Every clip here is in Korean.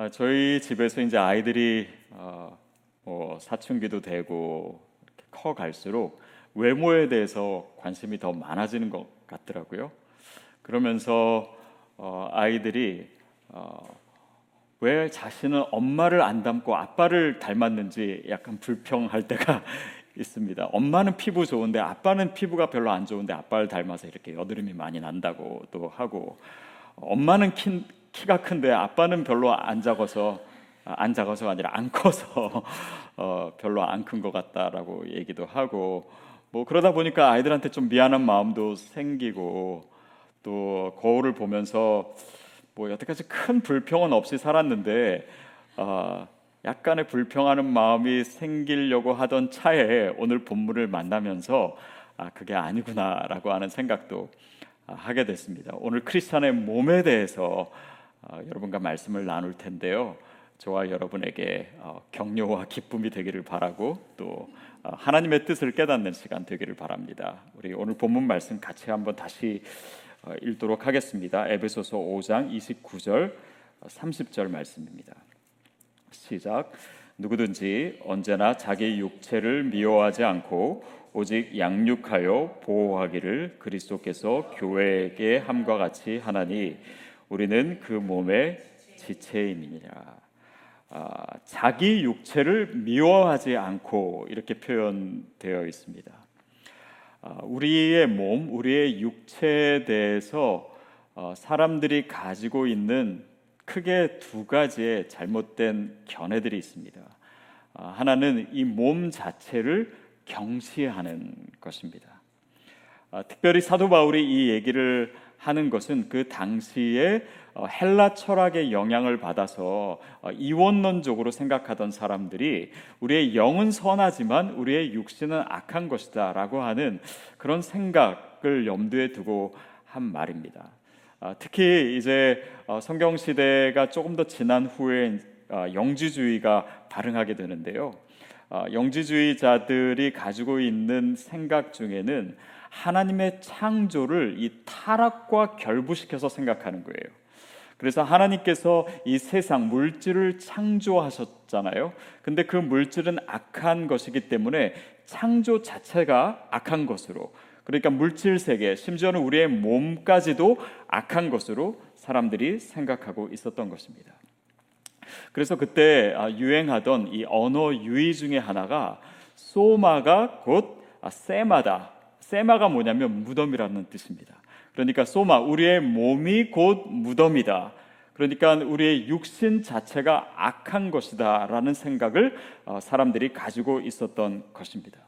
아, 저희 집에서 이제 아이들이 어, 뭐 사춘기도 되고 커 갈수록 외모에 대해서 관심이 더 많아지는 것 같더라고요. 그러면서 어, 아이들이 어, 왜 자신은 엄마를 안 닮고 아빠를 닮았는지 약간 불평할 때가 있습니다. 엄마는 피부 좋은데 아빠는 피부가 별로 안 좋은데 아빠를 닮아서 이렇게 여드름이 많이 난다고 또 하고 엄마는 키, 키가 큰데 아빠는 별로 안 작아서 안 작아서가 아니라 안 커서 어, 별로 안 큰 것 같다라고 얘기도 하고 뭐 그러다 보니까 아이들한테 좀 미안한 마음도 생기고 또 거울을 보면서 뭐 여태까지 큰 불평은 없이 살았는데 어, 약간의 불평하는 마음이 생기려고 하던 차에 오늘 본문을 만나면서 아 그게 아니구나라고 하는 생각도 아, 하게 됐습니다. 오늘 크리스천의 몸에 대해서 어, 여러분과 말씀을 나눌 텐데요. 저와 여러분에게 어, 격려와 기쁨이 되기를 바라고 또 어, 하나님의 뜻을 깨닫는 시간 되기를 바랍니다. 우리 오늘 본문 말씀 같이 한번 다시 어, 읽도록 하겠습니다. 에베소서 5장 29절 30절 말씀입니다. 시작. 누구든지 언제나 자기 육체를 미워하지 않고 오직 양육하여 보호하기를 그리스도께서 교회에게 함과 같이 하나니 우리는 그 몸의 지체임이니라. 아, 자기 육체를 미워하지 않고 이렇게 표현되어 있습니다. 아, 우리의 몸, 우리의 육체에 대해서 어, 사람들이 가지고 있는 크게 두 가지의 잘못된 견해들이 있습니다. 아, 하나는 이 몸 자체를 경시하는 것입니다. 아, 특별히 사도 바울이 이 얘기를 하는 것은 그 당시에 어, 헬라 철학의 영향을 받아서 어, 이원론적으로 생각하던 사람들이 우리의 영은 선하지만 우리의 육신은 악한 것이다라고 하는 그런 생각을 염두에 두고 한 말입니다. 아, 특히 이제 어, 성경 시대가 조금 더 지난 후에 영지주의가 발흥하게 되는데요. 영지주의자들이 가지고 있는 생각 중에는 하나님의 창조를 이 타락과 결부시켜서 생각하는 거예요. 그래서 하나님께서 이 세상 물질을 창조하셨잖아요. 근데 그 물질은 악한 것이기 때문에 창조 자체가 악한 것으로 그러니까 물질 세계 심지어는 우리의 몸까지도 악한 것으로 사람들이 생각하고 있었던 것입니다. 그래서 그때 아, 유행하던 이 언어 유의 중에 하나가 소마가 곧 아, 세마다. 세마가 뭐냐면 무덤이라는 뜻입니다. 그러니까 소마 우리의 몸이 곧 무덤이다. 그러니까 우리의 육신 자체가 악한 것이다라는 생각을 어, 사람들이 가지고 있었던 것입니다.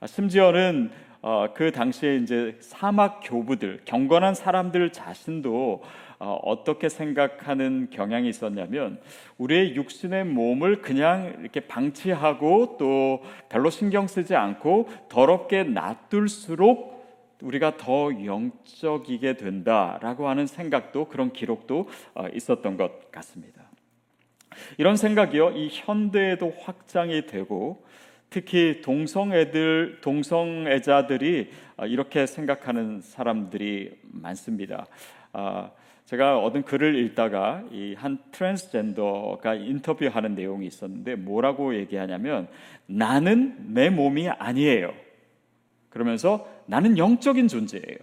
아, 심지어는 어, 그 당시에 이제 사막 교부들, 경건한 사람들 자신도 어, 어떻게 생각하는 경향이 있었냐면 우리의 육신의 몸을 그냥 이렇게 방치하고 또 별로 신경 쓰지 않고 더럽게 놔둘수록 우리가 더 영적이게 된다라고 하는 생각도 그런 기록도 어, 있었던 것 같습니다. 이런 생각이요 이 현대에도 확장이 되고 특히 동성애들 동성애자들이 어, 이렇게 생각하는 사람들이 많습니다. 아, 제가 얻은 글을 읽다가 이 한 트랜스젠더가 인터뷰하는 내용이 있었는데 뭐라고 얘기하냐면 나는 내 몸이 아니에요. 그러면서 나는 영적인 존재예요.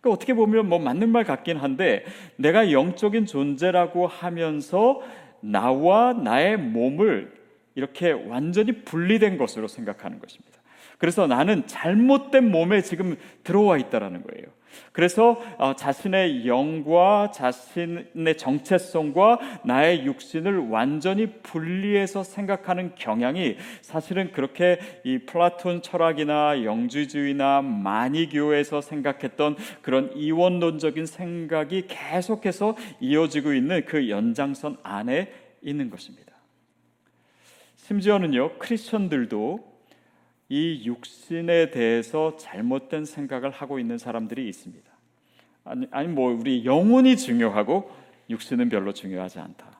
그러니까 어떻게 보면 뭐 맞는 말 같긴 한데 내가 영적인 존재라고 하면서 나와 나의 몸을 이렇게 완전히 분리된 것으로 생각하는 것입니다. 그래서 나는 잘못된 몸에 지금 들어와 있다라는 거예요. 그래서 어, 자신의 영과 자신의 정체성과 나의 육신을 완전히 분리해서 생각하는 경향이 사실은 그렇게 이 플라톤 철학이나 영주주의나 마니교에서 생각했던 그런 이원론적인 생각이 계속해서 이어지고 있는 그 연장선 안에 있는 것입니다. 심지어는요, 크리스천들도 이 육신에 대해서 잘못된 생각을 하고 있는 사람들이 있습니다. 아니, 아니 뭐 우리 영혼이 중요하고 육신은 별로 중요하지 않다.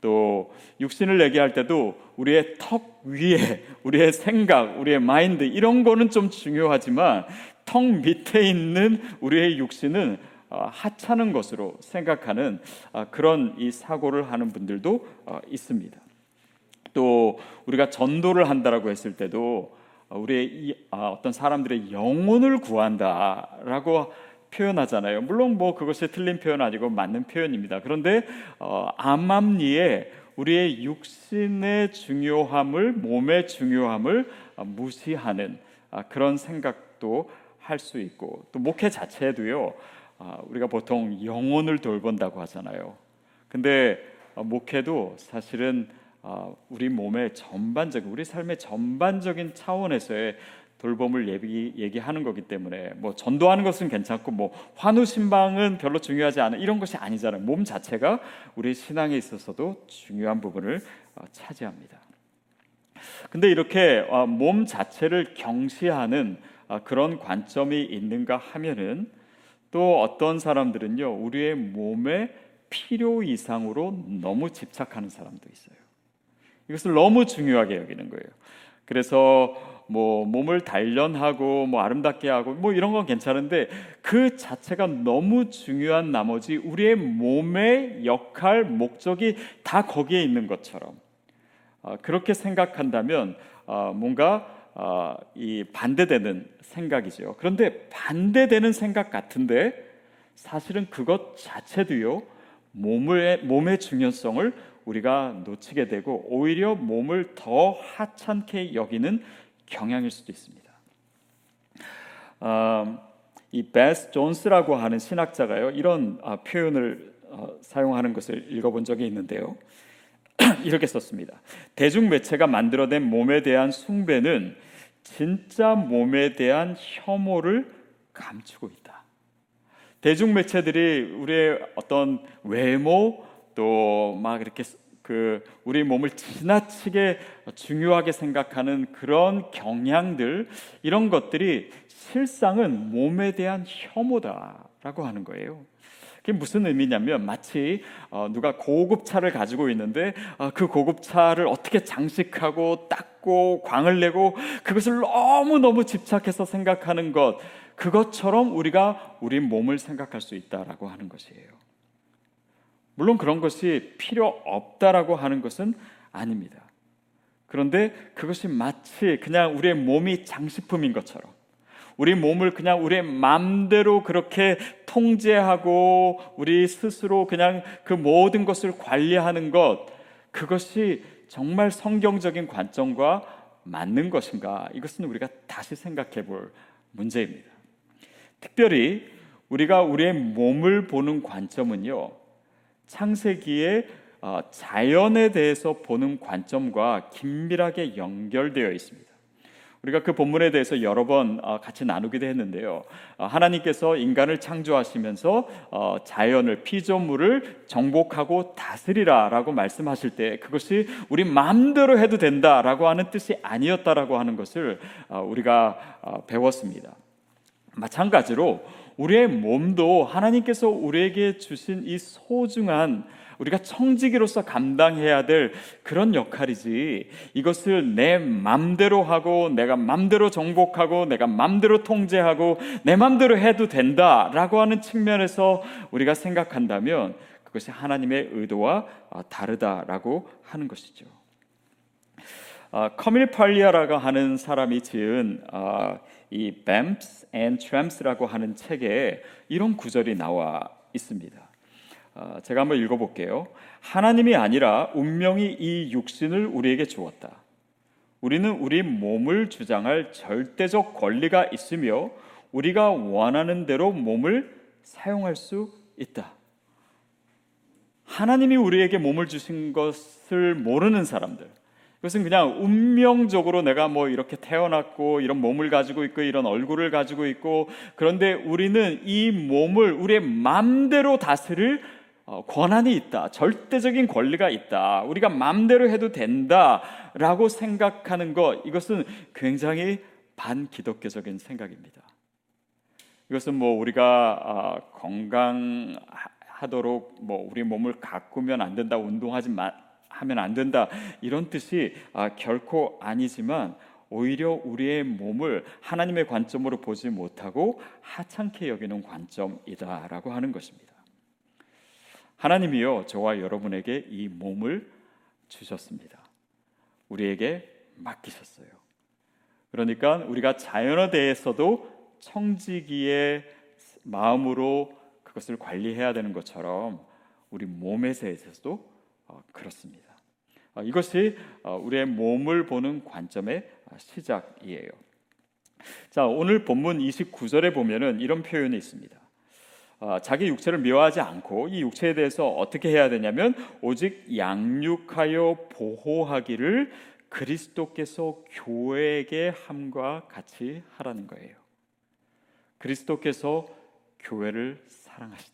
또 육신을 얘기할 때도 우리의 턱 위에 우리의 생각, 우리의 마인드 이런 거는 좀 중요하지만 턱 밑에 있는 우리의 육신은 어, 하찮은 것으로 생각하는 어, 그런 이 사고를 하는 분들도 어, 있습니다. 또 우리가 전도를 한다라고 했을 때도 우리의 이, 아, 어떤 사람들의 영혼을 구한다라고 표현하잖아요. 물론 뭐 그것이 틀린 표현 아니고 맞는 표현입니다. 그런데 어, 암암리에 우리의 육신의 중요함을 몸의 중요함을 무시하는 그런 생각도 할 수 있고 또 목회 자체도요. 아, 우리가 보통 영혼을 돌본다고 하잖아요. 근데 목회도 사실은 아, 우리 몸의 전반적, 우리 삶의 전반적인 차원에서의 돌봄을 얘기, 얘기하는 거기 때문에 뭐 전도하는 것은 괜찮고 뭐 환우 신방은 별로 중요하지 않은 이런 것이 아니잖아요. 몸 자체가 우리 신앙에 있어서도 중요한 부분을 어, 차지합니다. 근데 이렇게 어, 몸 자체를 경시하는 어, 그런 관점이 있는가 하면은 또 어떤 사람들은요 우리의 몸에 필요 이상으로 너무 집착하는 사람도 있어요. 이것을 너무 중요하게 여기는 거예요. 그래서 뭐 몸을 단련하고 뭐 아름답게 하고 뭐 이런 건 괜찮은데 그 자체가 너무 중요한 나머지 우리의 몸의 역할 목적이 다 거기에 있는 것처럼 어, 그렇게 생각한다면 어, 뭔가 어, 이 반대되는 생각이죠. 그런데 반대되는 생각 같은데 사실은 그것 자체도요 몸의 몸의 중요성을 우리가 놓치게 되고 오히려 몸을 더 하찮게 여기는 경향일 수도 있습니다. 어, 이 베스 존스라고 하는 신학자가요 이런 어, 표현을 어, 사용하는 것을 읽어본 적이 있는데요. 이렇게 썼습니다. 대중 매체가 만들어낸 몸에 대한 숭배는 진짜 몸에 대한 혐오를 감추고 있다. 대중 매체들이 우리의 어떤 외모 또 막 이렇게 그 우리 몸을 지나치게 중요하게 생각하는 그런 경향들 이런 것들이 실상은 몸에 대한 혐오다라고 하는 거예요. 그게 무슨 의미냐면 마치 어, 누가 고급 차를 가지고 있는데 어, 그 고급 차를 어떻게 장식하고 닦고 광을 내고 그것을 너무 너무 집착해서 생각하는 것 그것처럼 우리가 우리 몸을 생각할 수 있다라고 하는 것이에요. 물론 그런 것이 필요 없다라고 하는 것은 아닙니다. 그런데 그것이 마치 그냥 우리의 몸이 장식품인 것처럼 우리 몸을 그냥 우리의 마음대로 그렇게 통제하고 우리 스스로 그냥 그 모든 것을 관리하는 것 그것이 정말 성경적인 관점과 맞는 것인가? 이것은 우리가 다시 생각해 볼 문제입니다. 특별히 우리가 우리의 몸을 보는 관점은요. 창세기의 어, 자연에 대해서 보는 관점과 긴밀하게 연결되어 있습니다. 우리가 그 본문에 대해서 여러 번 어, 같이 나누기도 했는데요. 어, 하나님께서 인간을 창조하시면서 자연을 피조물을 정복하고 다스리라라고 말씀하실 때 그것이 우리 마음대로 해도 된다라고 하는 뜻이 아니었다라고 하는 것을 우리가 배웠습니다. 마찬가지로 우리의 몸도 하나님께서 우리에게 주신 이 소중한 우리가 청지기로서 감당해야 될 그런 역할이지 이것을 내 맘대로 하고 내가 맘대로 정복하고 내가 맘대로 통제하고 내 맘대로 해도 된다라고 하는 측면에서 우리가 생각한다면 그것이 하나님의 의도와 다르다라고 하는 것이죠. 커밀 팔리아라고 하는 사람이 지은 아, 이 Bamps and Trams라고 하는 책에 이런 구절이 나와 있습니다. 어, 제가 한번 읽어볼게요. 하나님이 아니라 운명이 이 육신을 우리에게 주었다. 우리는 우리 몸을 주장할 절대적 권리가 있으며 우리가 원하는 대로 몸을 사용할 수 있다. 하나님이 우리에게 몸을 주신 것을 모르는 사람들, 그것은 그냥 운명적으로 내가 뭐 이렇게 태어났고 이런 몸을 가지고 있고 이런 얼굴을 가지고 있고 그런데 우리는 이 몸을 우리의 마음대로 다스릴 어, 권한이 있다. 절대적인 권리가 있다. 우리가 마음대로 해도 된다라고 생각하는 것 이것은 굉장히 반기독교적인 생각입니다. 이것은 뭐 우리가 아, 건강 하도록 뭐 우리 몸을 가꾸면 안 된다, 운동하지 마, 하면 안 된다 이런 뜻이 아, 결코 아니지만 오히려 우리의 몸을 하나님의 관점으로 보지 못하고 하찮게 여기는 관점이다라고 하는 것입니다. 하나님이요 저와 여러분에게 이 몸을 주셨습니다. 우리에게 맡기셨어요. 그러니까 우리가 자연에 대해서도 청지기의 마음으로 그것을 관리해야 되는 것처럼 우리 몸에 대해서도 어, 그렇습니다. 어, 이것이 어, 우리의 몸을 보는 관점의 시작이에요. 자, 오늘 본문 29절에 보면은 이런 표현이 있습니다. 자기 육체를 미워하지 않고 이 육체에 대해서 어떻게 해야 되냐면 오직 양육하여 보호하기를 그리스도께서 교회에게 함과 같이 하라는 거예요. 그리스도께서 교회를 사랑하시듯이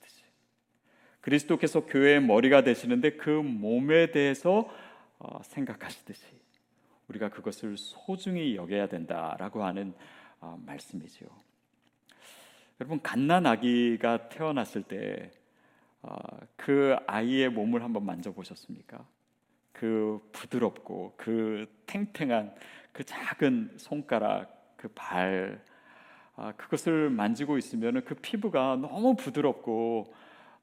그리스도께서 교회의 머리가 되시는데 그 몸에 대해서 어, 생각하시듯이 우리가 그것을 소중히 여겨야 된다라고 하는 어, 말씀이지요. 여러분 갓난 아기가 태어났을 때그 어, 아이의 몸을 한번 만져보셨습니까? 그 부드럽고 그 탱탱한 그 작은 손가락, 그 발, 아, 그것을 만지고 있으면 그 피부가 너무 부드럽고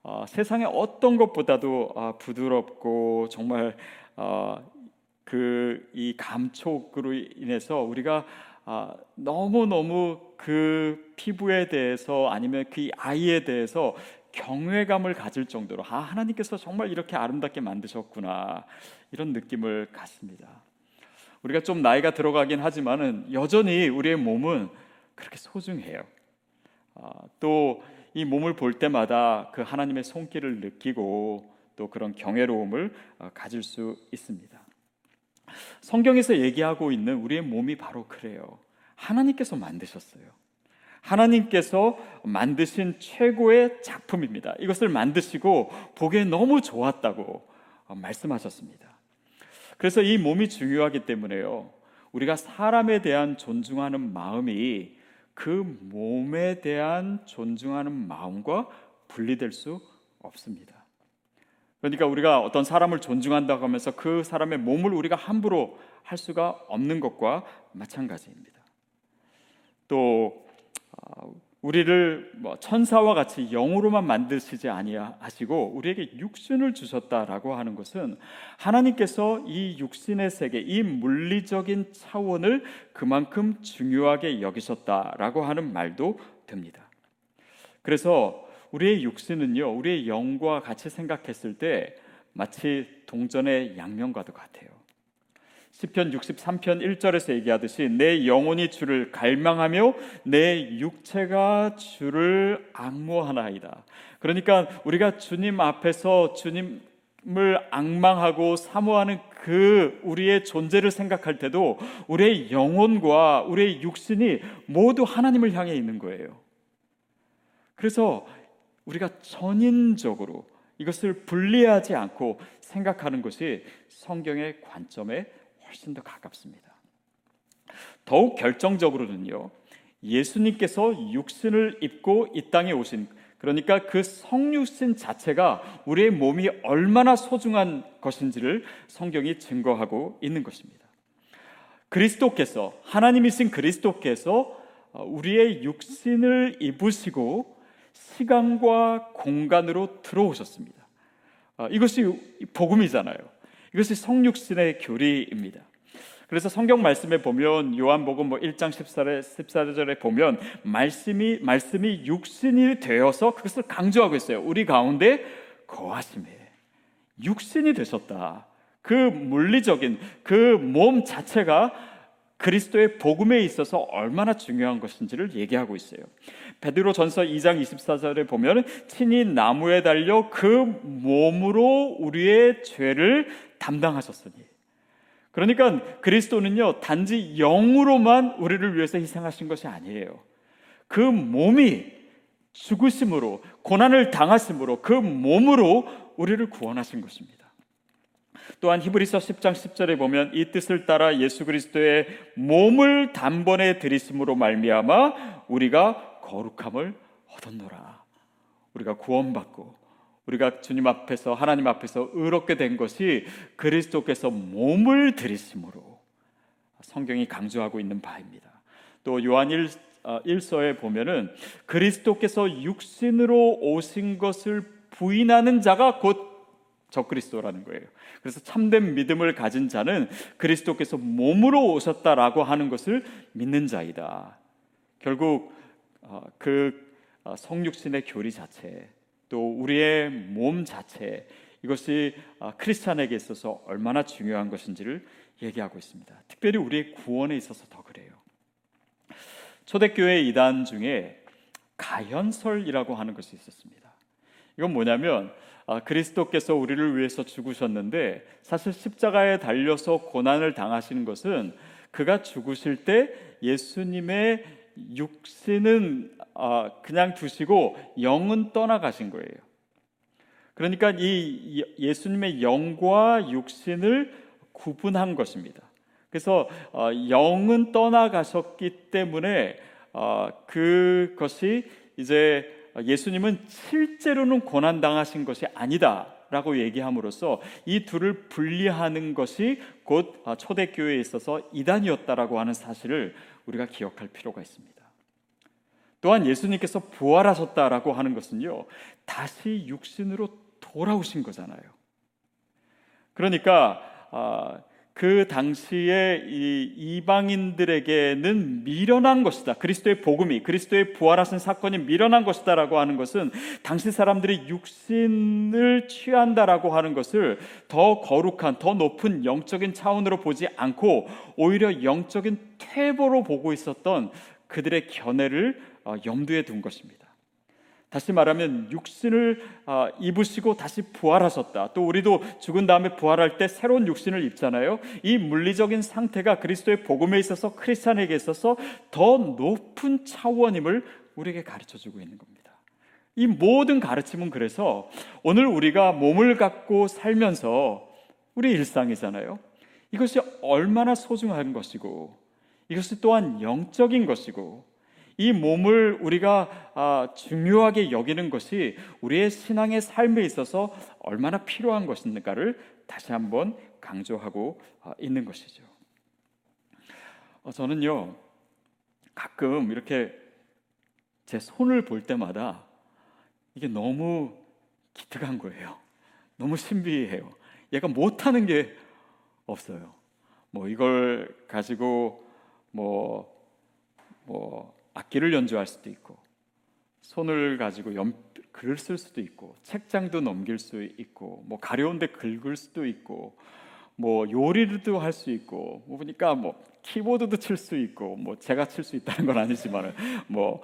아, 세상의 어떤 것보다도 아, 부드럽고 정말 아, 그이 감촉으로 인해서 우리가 아, 너무 너무 그 피부에 대해서 아니면 그 아이에 대해서 경외감을 가질 정도로 아 하나님께서 정말 이렇게 아름답게 만드셨구나 이런 느낌을 갖습니다. 우리가 좀 나이가 들어가긴 하지만은 여전히 우리의 몸은 그렇게 소중해요. 아, 또 이 몸을 볼 때마다 그 하나님의 손길을 느끼고 또 그런 경외로움을 아, 가질 수 있습니다. 성경에서 얘기하고 있는 우리의 몸이 바로 그래요. 하나님께서 만드셨어요. 하나님께서 만드신 최고의 작품입니다. 이것을 만드시고 보기에 너무 좋았다고 어, 말씀하셨습니다. 그래서 이 몸이 중요하기 때문에요. 우리가 사람에 대한 존중하는 마음이 그 몸에 대한 존중하는 마음과 분리될 수 없습니다. 그러니까 우리가 어떤 사람을 존중한다고 하면서 그 사람의 몸을 우리가 함부로 할 수가 없는 것과 마찬가지입니다. 또 우리를 뭐 천사와 같이 영으로만 만드시지 아니하시고 우리에게 육신을 주셨다라고 하는 것은 하나님께서 이 육신의 세계, 이 물리적인 차원을 그만큼 중요하게 여기셨다라고 하는 말도 됩니다. 그래서 우리의 육신은요, 우리의 영과 같이 생각했을 때 마치 동전의 양면과도 같아요. 시편 63편 1절에서 얘기하듯이 내 영혼이 주를 갈망하며 내 육체가 주를 악모하나이다. 그러니까 우리가 주님 앞에서 주님 을 악망하고 사모하는 그 우리의 존재를 생각할 때도 우리의 영혼과 우리의 육신이 모두 하나님을 향해 있는 거예요. 그래서 우리가 전인적으로 이것을 분리하지 않고 생각하는 것이 성경의 관점에 훨씬 더 가깝습니다. 더욱 결정적으로는요. 예수님께서 육신을 입고 이 땅에 오신 그러니까 그 성육신 자체가 우리의 몸이 얼마나 소중한 것인지를 성경이 증거하고 있는 것입니다. 그리스도께서 하나님이신 그리스도께서 우리의 육신을 입으시고 시간과 공간으로 들어오셨습니다. 이것이 복음이잖아요. 이것이 성육신의 교리입니다. 그래서 성경 말씀에 보면 요한복음 뭐 1장 14절 14절에 보면 말씀이 말씀이 육신이 되어서 그것을 강조하고 있어요. 우리 가운데 거하심에 육신이 되셨다. 그 물리적인 그 몸 자체가 그리스도의 복음에 있어서 얼마나 중요한 것인지를 얘기하고 있어요. 베드로 전서 2장 24절에 보면 친히 나무에 달려 그 몸으로 우리의 죄를 담당하셨으니. 그러니까 그리스도는요, 단지 영으로만 우리를 위해서 희생하신 것이 아니에요. 그 몸이 죽으심으로, 고난을 당하심으로, 그 몸으로 우리를 구원하신 것입니다. 또한 히브리서 10장 10절에 보면 이 뜻을 따라 예수 그리스도의 몸을 단번에 들이심으로 말미암아 우리가 거룩함을 얻었노라. 우리가 구원받고 우리가 주님 앞에서 하나님 앞에서 의롭게 된 것이 그리스도께서 몸을 들이심으로 성경이 강조하고 있는 바입니다. 또 요한 1, 1서에 어, 보면은 그리스도께서 육신으로 오신 것을 부인하는 자가 곧 적그리스도라는 거예요. 그래서 참된 믿음을 가진 자는 그리스도께서 몸으로 오셨다라고 하는 것을 믿는 자이다. 결국 어, 그 어, 성육신의 교리 자체, 또 우리의 몸 자체 이것이 어, 크리스찬에게 있어서 얼마나 중요한 것인지를 얘기하고 있습니다. 특별히 우리의 구원에 있어서 더 그래요. 초대교회 이단 중에 가현설이라고 하는 것이 있었습니다. 이건 뭐냐면 아, 그리스도께서 우리를 위해서 죽으셨는데 사실 십자가에 달려서 고난을 당하시는 것은 그가 죽으실 때 예수님의 육신은 아, 그냥 두시고 영은 떠나가신 거예요. 그러니까 이 예수님의 영과 육신을 구분한 것입니다. 그래서 어, 영은 떠나가셨기 때문에 어, 그것이 이제 예수님은 실제로는 고난 당하신 것이 아니다 라고 얘기함으로써 이 둘을 분리하는 것이 곧 어, 초대교회에 있어서 이단이었다라고 하는 사실을 우리가 기억할 필요가 있습니다. 또한 예수님께서 부활하셨다라고 하는 것은요 다시 육신으로 돌아오신 거잖아요. 그러니까 그 당시에 이 이방인들에게는 미련한 것이다. 그리스도의 복음이 그리스도의 부활하신 사건이 미련한 것이다라고 하는 것은 당시 사람들이 육신을 취한다라고 하는 것을 더 거룩한 더 높은 영적인 차원으로 보지 않고 오히려 영적인 퇴보로 보고 있었던 그들의 견해를 어, 염두에 둔 것입니다. 다시 말하면 육신을 아, 입으시고 다시 부활하셨다. 또 우리도 죽은 다음에 부활할 때 새로운 육신을 입잖아요. 이 물리적인 상태가 그리스도의 복음에 있어서 크리스찬에게 있어서 더 높은 차원임을 우리에게 가르쳐 주고 있는 겁니다. 이 모든 가르침은 그래서 오늘 우리가 몸을 갖고 살면서 우리 일상이잖아요. 이것이 얼마나 소중한 것이고 이것이 또한 영적인 것이고 이 몸을 우리가 아, 중요하게 여기는 것이 우리의 신앙의 삶에 있어서 얼마나 필요한 것인가를 다시 한번 강조하고 아, 있는 것이죠. 어, 저는요 가끔 이렇게 제 손을 볼 때마다 이게 너무 기특한 거예요. 너무 신비해요. 얘가 못하는 게 없어요. 뭐 이걸 가지고 뭐뭐 뭐 악기를 연주할 수도 있고 손을 가지고 연, 글을 쓸 수도 있고 책장도 넘길 수 있고 뭐 가려운데 긁을 수도 있고 뭐 요리도 할 수 있고 뭐 보니까 뭐 키보드도 칠 수 있고 뭐 제가 칠 수 있다는 건 아니지만은 뭐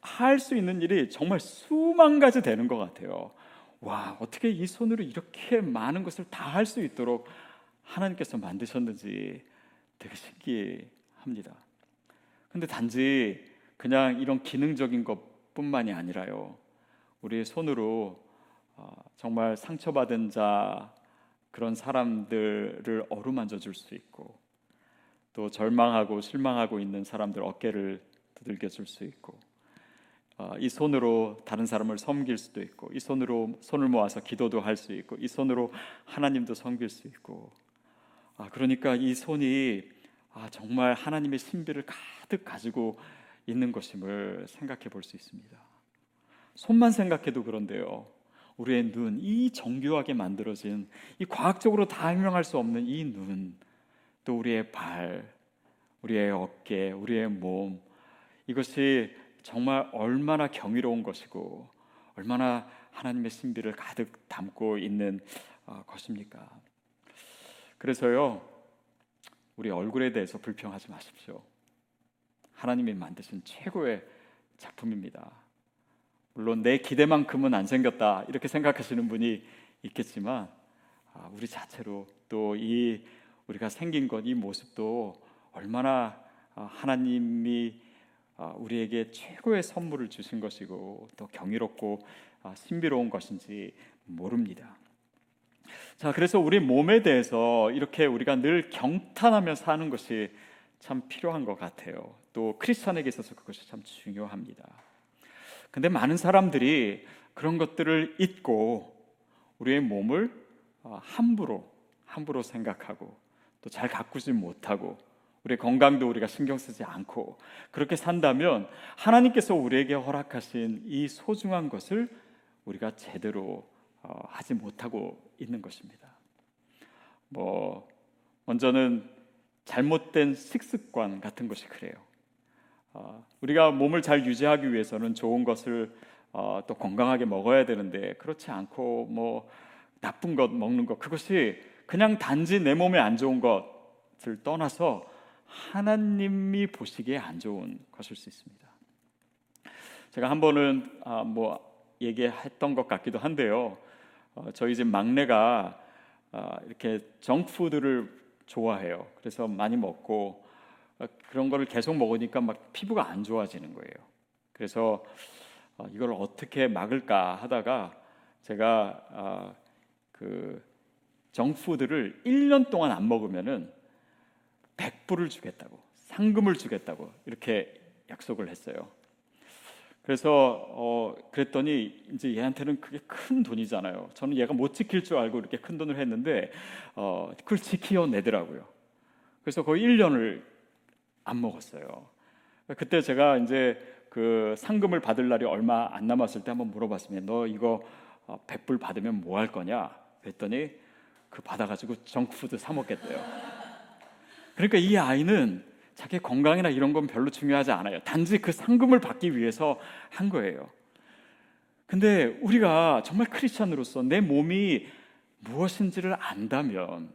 할 수 있는 일이 정말 수만 가지 되는 것 같아요. 와 어떻게 이 손으로 이렇게 많은 것을 다 할 수 있도록 하나님께서 만드셨는지 되게 신기합니다. 근데 단지 그냥 이런 기능적인 것뿐만이 아니라요. 우리의 손으로 어, 정말 상처받은 자 그런 사람들을 어루만져 줄 수 있고 또 절망하고 실망하고 있는 사람들 어깨를 두들겨 줄 수 있고 어, 이 손으로 다른 사람을 섬길 수도 있고 이 손으로 손을 모아서 기도도 할 수 있고 이 손으로 하나님도 섬길 수 있고 아 그러니까 이 손이 아 정말 하나님의 신비를 가득 가지고 있는 것임을 생각해 볼 수 있습니다. 손만 생각해도 그런데요. 우리의 눈, 이 정교하게 만들어진 이 과학적으로 다 설명할 수 없는 이 눈, 또 우리의 발, 우리의 어깨, 우리의 몸, 이것이 정말 얼마나 경이로운 것이고 얼마나 하나님의 신비를 가득 담고 있는 어, 것입니까? 그래서요, 우리 얼굴에 대해서 불평하지 마십시오. 하나님이 만드신 최고의 작품입니다. 물론 내 기대만큼은 안 생겼다 이렇게 생각하시는 분이 있겠지만 아, 우리 자체로 또 이 우리가 생긴 것 이 모습도 얼마나 아, 하나님이 아, 우리에게 최고의 선물을 주신 것이고 또 경이롭고 신비로운 것인지 모릅니다. 자, 그래서 우리 몸에 대해서 이렇게 우리가 늘 경탄하며 사는 것이 참 필요한 것 같아요. 또 크리스천에게 있어서 그것이 참 중요합니다. 근데 많은 사람들이 그런 것들을 잊고 우리의 몸을 어, 함부로 함부로 생각하고 또 잘 가꾸지 못하고 우리 건강도 우리가 신경 쓰지 않고 그렇게 산다면 하나님께서 우리에게 허락하신 이 소중한 것을 우리가 제대로 어, 하지 못하고 있는 것입니다. 뭐 먼저는 잘못된 식습관 같은 것이 그래요. 어, 우리가 몸을 잘 유지하기 위해서는 좋은 것을 어, 또 건강하게 먹어야 되는데 그렇지 않고 뭐 나쁜 것 먹는 것 그것이 그냥 단지 내 몸에 안 좋은 것을 떠나서 하나님이 보시기에 안 좋은 것일 수 있습니다. 제가 한 번은 아, 뭐 얘기했던 것 같기도 한데요. 어, 저희 집 막내가 아, 이렇게 정푸드를 좋아해요. 그래서 많이 먹고 어, 그런 거를 계속 먹으니까 막 피부가 안 좋아지는 거예요. 그래서 어, 이걸 어떻게 막을까 하다가 제가 아, 그 정푸드를 1년 동안 안 먹으면은 100불을 주겠다고 상금을 주겠다고 이렇게 약속을 했어요. 그래서 어 그랬더니 이제 얘한테는 그게 큰 돈이잖아요. 저는 얘가 못 지킬 줄 알고 이렇게 큰 돈을 했는데 어 그걸 지키어내더라고요. 그래서 거의 1년을 안 먹었어요. 그때 제가 이제 그 상금을 받을 날이 얼마 안 남았을 때 한번 물어봤으면 너 이거 100불 어, 받으면 뭐 할 거냐? 그랬더니 그 받아가지고 정푸드 사 먹겠대요. 그러니까 이 아이는 자기 건강이나 이런 건 별로 중요하지 않아요. 단지 그 상금을 받기 위해서 한 거예요. 근데 우리가 정말 크리스천으로서 내 몸이 무엇인지를 안다면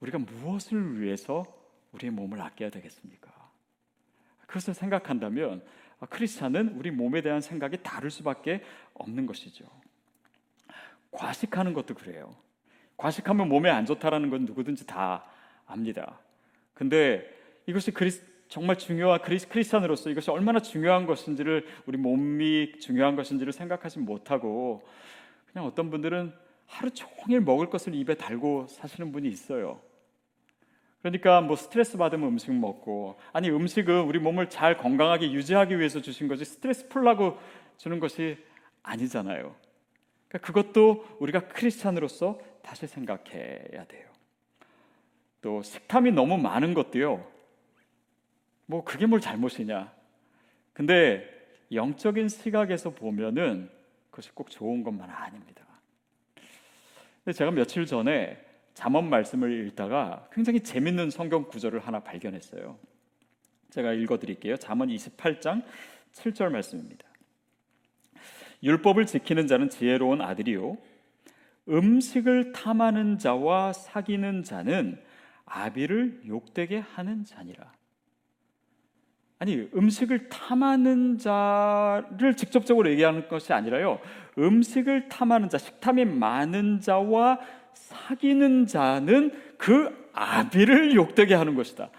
우리가 무엇을 위해서 우리의 몸을 아껴야 되겠습니까? 그것을 생각한다면 크리스찬은 우리 몸에 대한 생각이 다를 수밖에 없는 것이죠. 과식하는 것도 그래요. 과식하면 몸에 안 좋다라는 건 누구든지 다 압니다. 근데 이것이 그리스, 정말 중요한 그리스, 크리스찬으로서 이것이 얼마나 중요한 것인지를 우리 몸이 중요한 것인지를 생각하지 못하고 그냥 어떤 분들은 하루 종일 먹을 것을 입에 달고 사시는 분이 있어요. 그러니까 뭐 스트레스 받으면 음식 먹고 아니 음식은 우리 몸을 잘 건강하게 유지하기 위해서 주신 거지 스트레스 풀라고 주는 것이 아니잖아요. 그러니까 그것도 우리가 크리스찬으로서 다시 생각해야 돼요. 또 식탐이 너무 많은 것도요. 뭐 그게 뭘 잘못이냐? 근데 영적인 시각에서 보면은 그것이 꼭 좋은 것만 아닙니다. 근데 제가 며칠 전에 잠언 말씀을 읽다가 굉장히 재밌는 성경 구절을 하나 발견했어요. 제가 읽어 드릴게요. 잠언 28장 7절 말씀입니다. 율법을 지키는 자는 지혜로운 아들이요 음식을 탐하는 자와 사귀는 자는 아비를 욕되게 하는 자니라. 아니 음식을 탐하는 자를 직접적으로 얘기하는 것이 아니라요. 음식을 탐하는 자, 식탐이 많은 자와 사귀는 자는 그 아비를 욕되게 하는 것이다.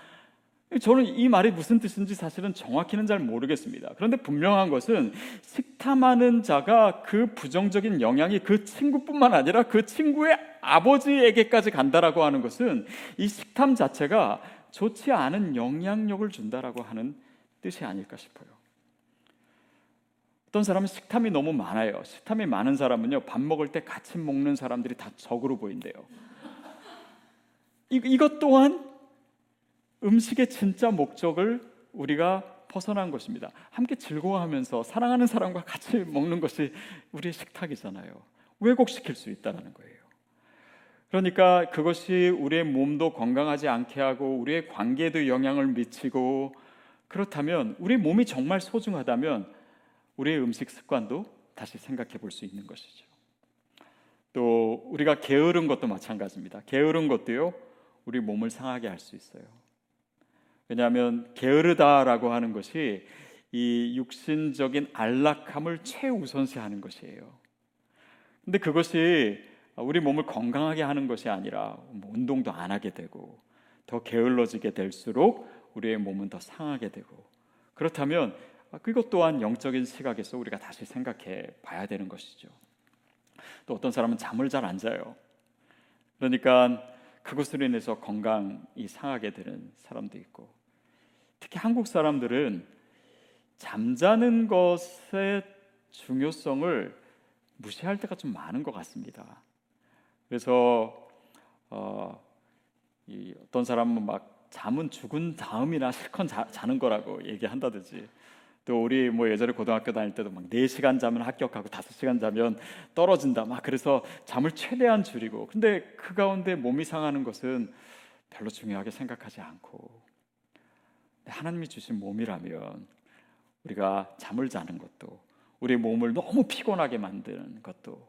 저는 이 말이 무슨 뜻인지 사실은 정확히는 잘 모르겠습니다. 그런데 분명한 것은 식탐하는 자가 그 부정적인 영향이 그 친구뿐만 아니라 그 친구의 아버지에게까지 간다라고 하는 것은 이 식탐 자체가 좋지 않은 영향력을 준다라고 하는 뜻이 아닐까 싶어요. 어떤 사람은 식탐이 너무 많아요. 식탐이 많은 사람은요 밥 먹을 때 같이 먹는 사람들이 다 적으로 보인대요. 이, 이것 또한 음식의 진짜 목적을 우리가 벗어난 것입니다. 함께 즐거워하면서 사랑하는 사람과 같이 먹는 것이 우리의 식탁이잖아요. 왜곡시킬 수 있다는 거예요. 그러니까 그것이 우리의 몸도 건강하지 않게 하고 우리의 관계에도 영향을 미치고 그렇다면 우리 몸이 정말 소중하다면 우리의 음식 습관도 다시 생각해 볼 수 있는 것이죠. 또 우리가 게으른 것도 마찬가지입니다. 게으른 것도요 우리 몸을 상하게 할 수 있어요. 왜냐하면 게으르다라고 하는 것이 이 육신적인 안락함을 최우선시하는 것이에요. 근데 그것이 우리 몸을 건강하게 하는 것이 아니라 뭐 운동도 안 하게 되고 더 게을러지게 될수록 우리의 몸은 더 상하게 되고 그렇다면 그것 또한 영적인 시각에서 우리가 다시 생각해 봐야 되는 것이죠. 또 어떤 사람은 잠을 잘 안 자요. 그러니까 그것으로 인해서 건강이 상하게 되는 사람도 있고 특히 한국 사람들은 잠자는 것의 중요성을 무시할 때가 좀 많은 것 같습니다. 그래서 어, 이 어떤 사람은 막 잠은 죽은 다음이나 실컷 자, 자는 거라고 얘기한다든지 또 우리 뭐 예전에 고등학교 다닐 때도 막 4시간 자면 합격하고 5시간 자면 떨어진다. 막 그래서 잠을 최대한 줄이고. 근데 그 가운데 몸이 상하는 것은 별로 중요하게 생각하지 않고. 하나님이 주신 몸이라면 우리가 잠을 자는 것도 우리 몸을 너무 피곤하게 만드는 것도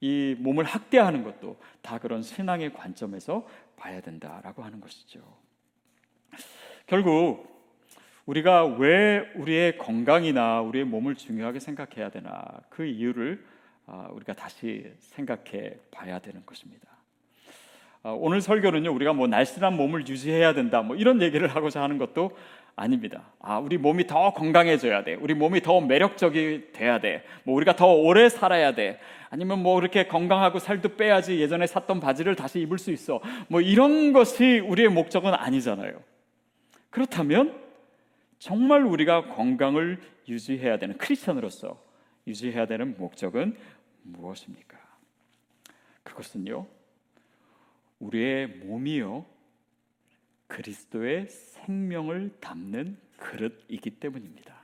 이 몸을 학대하는 것도 다 그런 신앙의 관점에서 봐야 된다라고 하는 것이죠. 결국 우리가 왜 우리의 건강이나 우리의 몸을 중요하게 생각해야 되나 그 이유를 아, 우리가 다시 생각해 봐야 되는 것입니다. 아, 오늘 설교는요 우리가 뭐 날씬한 몸을 유지해야 된다 뭐 이런 얘기를 하고자 하는 것도 아닙니다. 아 우리 몸이 더 건강해져야 돼. 우리 몸이 더 매력적이 돼야 돼. 뭐 우리가 더 오래 살아야 돼. 아니면 뭐 이렇게 건강하고 살도 빼야지 예전에 샀던 바지를 다시 입을 수 있어. 뭐 이런 것이 우리의 목적은 아니잖아요. 그렇다면 정말 우리가 건강을 유지해야 되는 크리스천으로서 유지해야 되는 목적은 무엇입니까? 그것은요. 우리의 몸이요. 그리스도의 생명을 담는 그릇이기 때문입니다.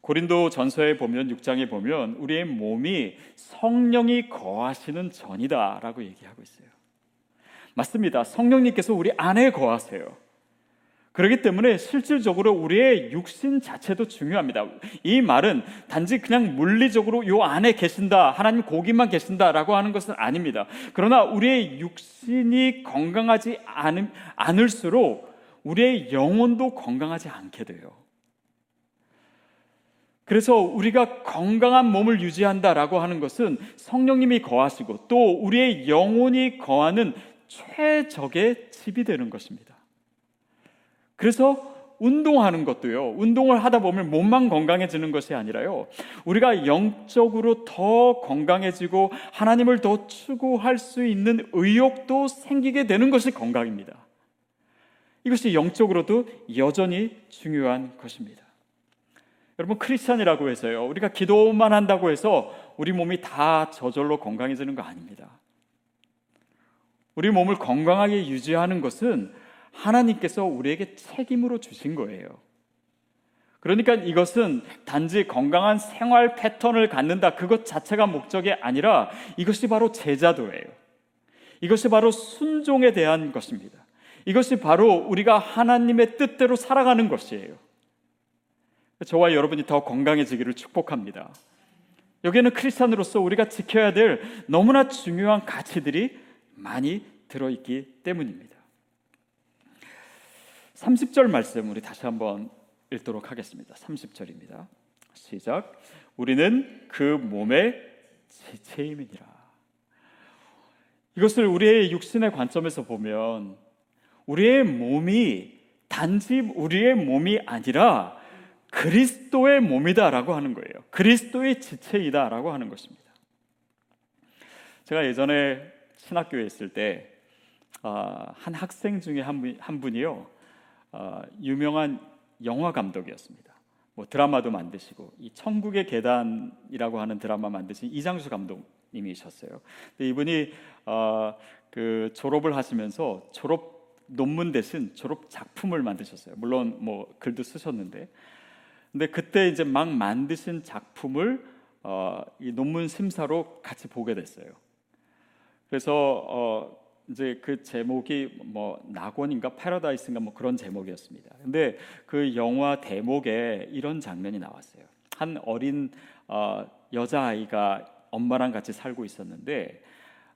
고린도 전서에 보면 6장에 보면 우리의 몸이 성령이 거하시는 전이다라고 얘기하고 있어요. 맞습니다. 성령님께서 우리 안에 거하세요. 그렇기 때문에 실질적으로 우리의 육신 자체도 중요합니다. 이 말은 단지 그냥 물리적으로 요 안에 계신다, 하나님 고기만 계신다라고 하는 것은 아닙니다. 그러나 우리의 육신이 건강하지 않, 않을수록 우리의 영혼도 건강하지 않게 돼요. 그래서 우리가 건강한 몸을 유지한다라고 하는 것은 성령님이 거하시고 또 우리의 영혼이 거하는 최적의 집이 되는 것입니다. 그래서 운동하는 것도요. 운동을 하다 보면 몸만 건강해지는 것이 아니라요. 우리가 영적으로 더 건강해지고 하나님을 더 추구할 수 있는 의욕도 생기게 되는 것이 건강입니다. 이것이 영적으로도 여전히 중요한 것입니다. 여러분 크리스찬이라고 해서요. 우리가 기도만 한다고 해서 우리 몸이 다 저절로 건강해지는 거 아닙니다. 우리 몸을 건강하게 유지하는 것은 하나님께서 우리에게 책임으로 주신 거예요. 그러니까 이것은 단지 건강한 생활 패턴을 갖는다 그것 자체가 목적이 아니라 이것이 바로 제자도예요. 이것이 바로 순종에 대한 것입니다. 이것이 바로 우리가 하나님의 뜻대로 살아가는 것이에요. 저와 여러분이 더 건강해지기를 축복합니다. 여기에는 크리스찬으로서 우리가 지켜야 될 너무나 중요한 가치들이 많이 들어있기 때문입니다. 30절 말씀 우리 다시 한번 읽도록 하겠습니다. 30절입니다. 시작. 우리는 그 몸의 지체임이니라. 이것을 우리의 육신의 관점에서 보면 우리의 몸이 단지 우리의 몸이 아니라 그리스도의 몸이다라고 하는 거예요. 그리스도의 지체이다라고 하는 것입니다. 제가 예전에 신학교에 있을 때한 아, 학생 중에 한, 분이요. 어, 유명한 영화 감독이었습니다. 뭐 드라마도 만드시고 이 천국의 계단이라고 하는 드라마 만드신 이장수 감독님이셨어요. 이분이 어, 그 졸업을 하시면서 졸업 논문 대신 졸업 작품을 만드셨어요. 물론 뭐 글도 쓰셨는데, 근데 그때 이제 막 만드신 작품을 어, 이 논문 심사로 같이 보게 됐어요. 그래서 어, 이제 그 제목이 뭐 낙원인가 패러다이스인가 뭐 그런 제목이었습니다. 근데 그 영화 대목에 이런 장면이 나왔어요. 한 어린 어, 여자 아이가 엄마랑 같이 살고 있었는데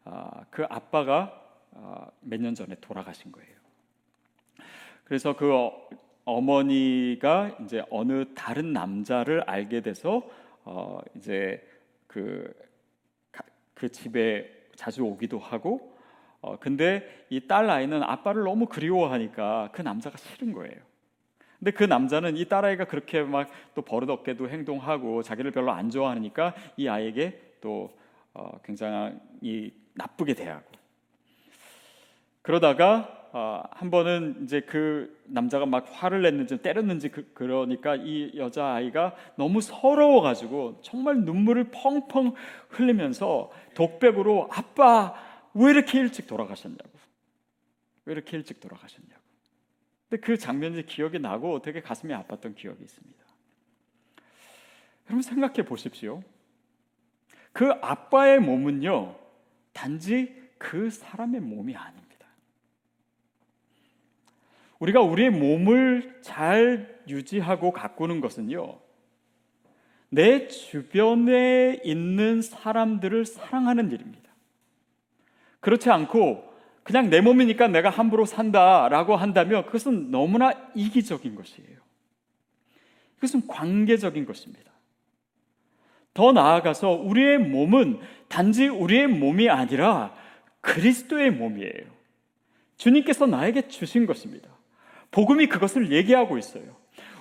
어, 그 아빠가 어, 몇년 전에 돌아가신 거예요. 그래서 그 어, 어머니가 이제 어느 다른 남자를 알게 돼서 어, 이제 그, 그 집에 자주 오기도 하고 어, 근데 이 딸 아이는 아빠를 너무 그리워하니까 그 남자가 싫은 거예요. 근데 그 남자는 이 딸아이가 그렇게 막 또 버릇없게도 행동하고 자기를 별로 안 좋아하니까 이 아이에게 또 어, 굉장히 나쁘게 대하고 그러다가 어, 한 번은 이제 그 남자가 막 화를 냈는지 때렸는지 그, 그러니까 이 여자 아이가 너무 서러워 가지고 정말 눈물을 펑펑 흘리면서 독백으로 아빠 왜 이렇게 일찍 돌아가셨냐고. 왜 이렇게 일찍 돌아가셨냐고. 근데 그 장면이 기억이 나고 되게 가슴이 아팠던 기억이 있습니다. 여러분 생각해 보십시오. 그 아빠의 몸은요, 단지 그 사람의 몸이 아닙니다. 우리가 우리의 몸을 잘 유지하고 가꾸는 것은요, 내 주변에 있는 사람들을 사랑하는 일입니다. 그렇지 않고 그냥 내 몸이니까 내가 함부로 산다라고 한다면 그것은 너무나 이기적인 것이에요. 그것은 관계적인 것입니다. 더 나아가서 우리의 몸은 단지 우리의 몸이 아니라 그리스도의 몸이에요. 주님께서 나에게 주신 것입니다. 복음이 그것을 얘기하고 있어요.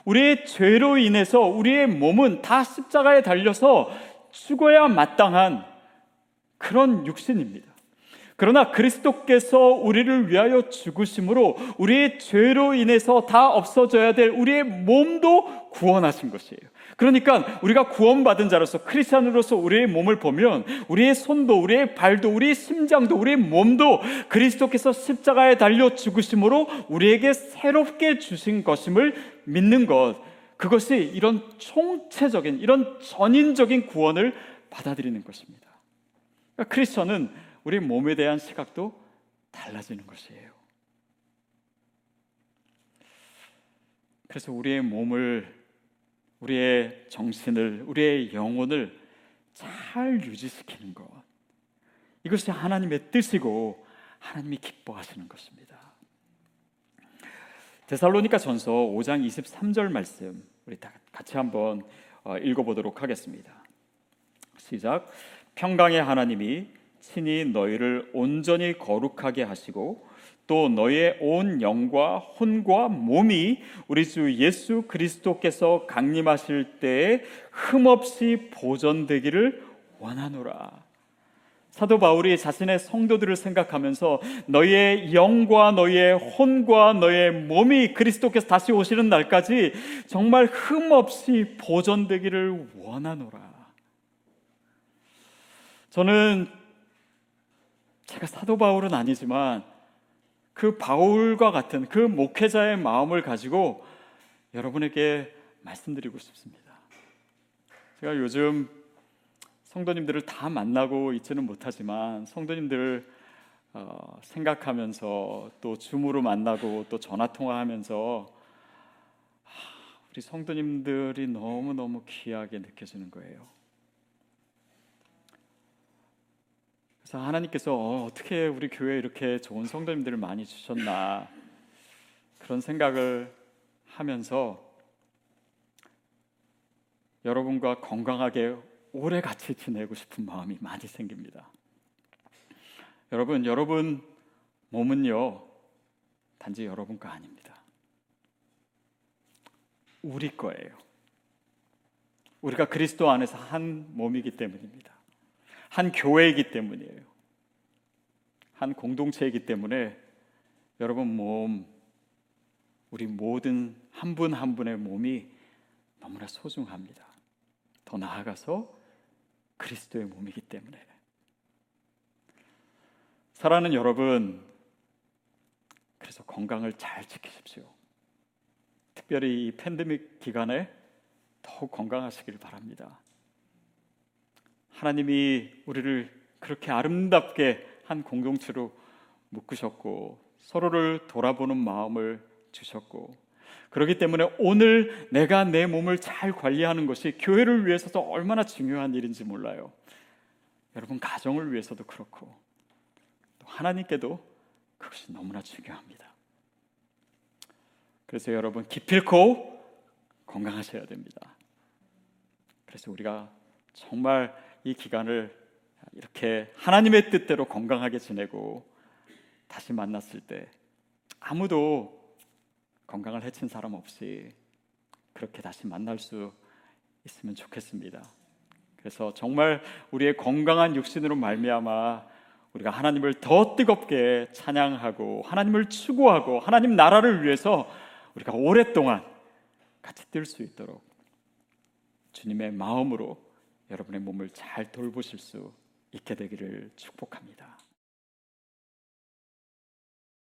우리의 죄로 인해서 우리의 몸은 다 십자가에 달려서 죽어야 마땅한 그런 육신입니다. 그러나 그리스도께서 우리를 위하여 죽으심으로 우리의 죄로 인해서 다 없어져야 될 우리의 몸도 구원하신 것이에요. 그러니까 우리가 구원받은 자로서 크리스천으로서 우리의 몸을 보면 우리의 손도 우리의 발도 우리의 심장도 우리의 몸도 그리스도께서 십자가에 달려 죽으심으로 우리에게 새롭게 주신 것임을 믿는 것 그것이 이런 총체적인 이런 전인적인 구원을 받아들이는 것입니다. 그러니까 크리스천은 우리 몸에 대한 시각도 달라지는 것이에요. 그래서 우리의 몸을, 우리의 정신을, 우리의 영혼을 잘 유지시키는 것. 이것이 하나님의 뜻이고 하나님이 기뻐하시는 것입니다. 데살로니가 전서 5장 23절 말씀 우리 다 같이 한번 어, 읽어보도록 하겠습니다. 시작. 평강의 하나님이 친히 너희를 온전히 거룩하게 하시고 또 너희의 온 영과 혼과 몸이 우리 주 예수 그리스도께서 강림하실 때에 흠없이 보존되기를 원하노라. 사도 바울이 자신의 성도들을 생각하면서 너희의 영과 너희의 혼과 너희의 몸이 그리스도께서 다시 오시는 날까지 정말 흠없이 보존되기를 원하노라. 저는 제가 사도 바울은 아니지만 그 바울과 같은 그 목회자의 마음을 가지고 여러분에게 말씀드리고 싶습니다. 제가 요즘 성도님들을 다 만나고 있지는 못하지만 성도님들을 어, 생각하면서 또 줌으로 만나고 또 전화 통화하면서 우리 성도님들이 너무 너무 귀하게 느껴지는 거예요. 그래서 하나님께서 어, 떻게 우리 교회에 이렇게 좋은 성도님들을 많이 주셨나 그런 생각을 하면서 여러분과 건강하게 오래 같이 지내고 싶은 마음이 많이 생깁니다. 여러분, 여러분 몸은요 단지 여러분 거 아닙니다. 우리 거예요. 우리가 그리스도 안에서 한 몸이기 때문입니다. 한 교회이기 때문이에요. 한 공동체이기 때문에 여러분 몸, 우리 모든 한 분한 한 분의 몸이 너무나 소중합니다. 더 나아가서 그리스도의 몸이기 때문에. 사랑하는 여러분, 그래서 건강을 잘 지키십시오. 특별히 이 팬데믹 기간에 더욱 건강하시길 바랍니다. 하나님이 우리를 그렇게 아름답게 한 공동체로 묶으셨고 서로를 돌아보는 마음을 주셨고 그렇기 때문에 오늘 내가 내 몸을 잘 관리하는 것이 교회를 위해서도 얼마나 중요한 일인지 몰라요. 여러분 가정을 위해서도 그렇고 또 하나님께도 그것이 너무나 중요합니다. 그래서 여러분 기필코 건강하셔야 됩니다. 그래서 우리가 정말 이 기간을 이렇게 하나님의 뜻대로 건강하게 지내고 다시 만났을 때 아무도 건강을 해친 사람 없이 그렇게 다시 만날 수 있으면 좋겠습니다. 그래서 정말 우리의 건강한 육신으로 말미암아 우리가 하나님을 더 뜨겁게 찬양하고 하나님을 추구하고 하나님 나라를 위해서 우리가 오랫동안 같이 뛸 수 있도록 주님의 마음으로 여러분의 몸을 잘 돌보실 수 있게 되기를 축복합니다.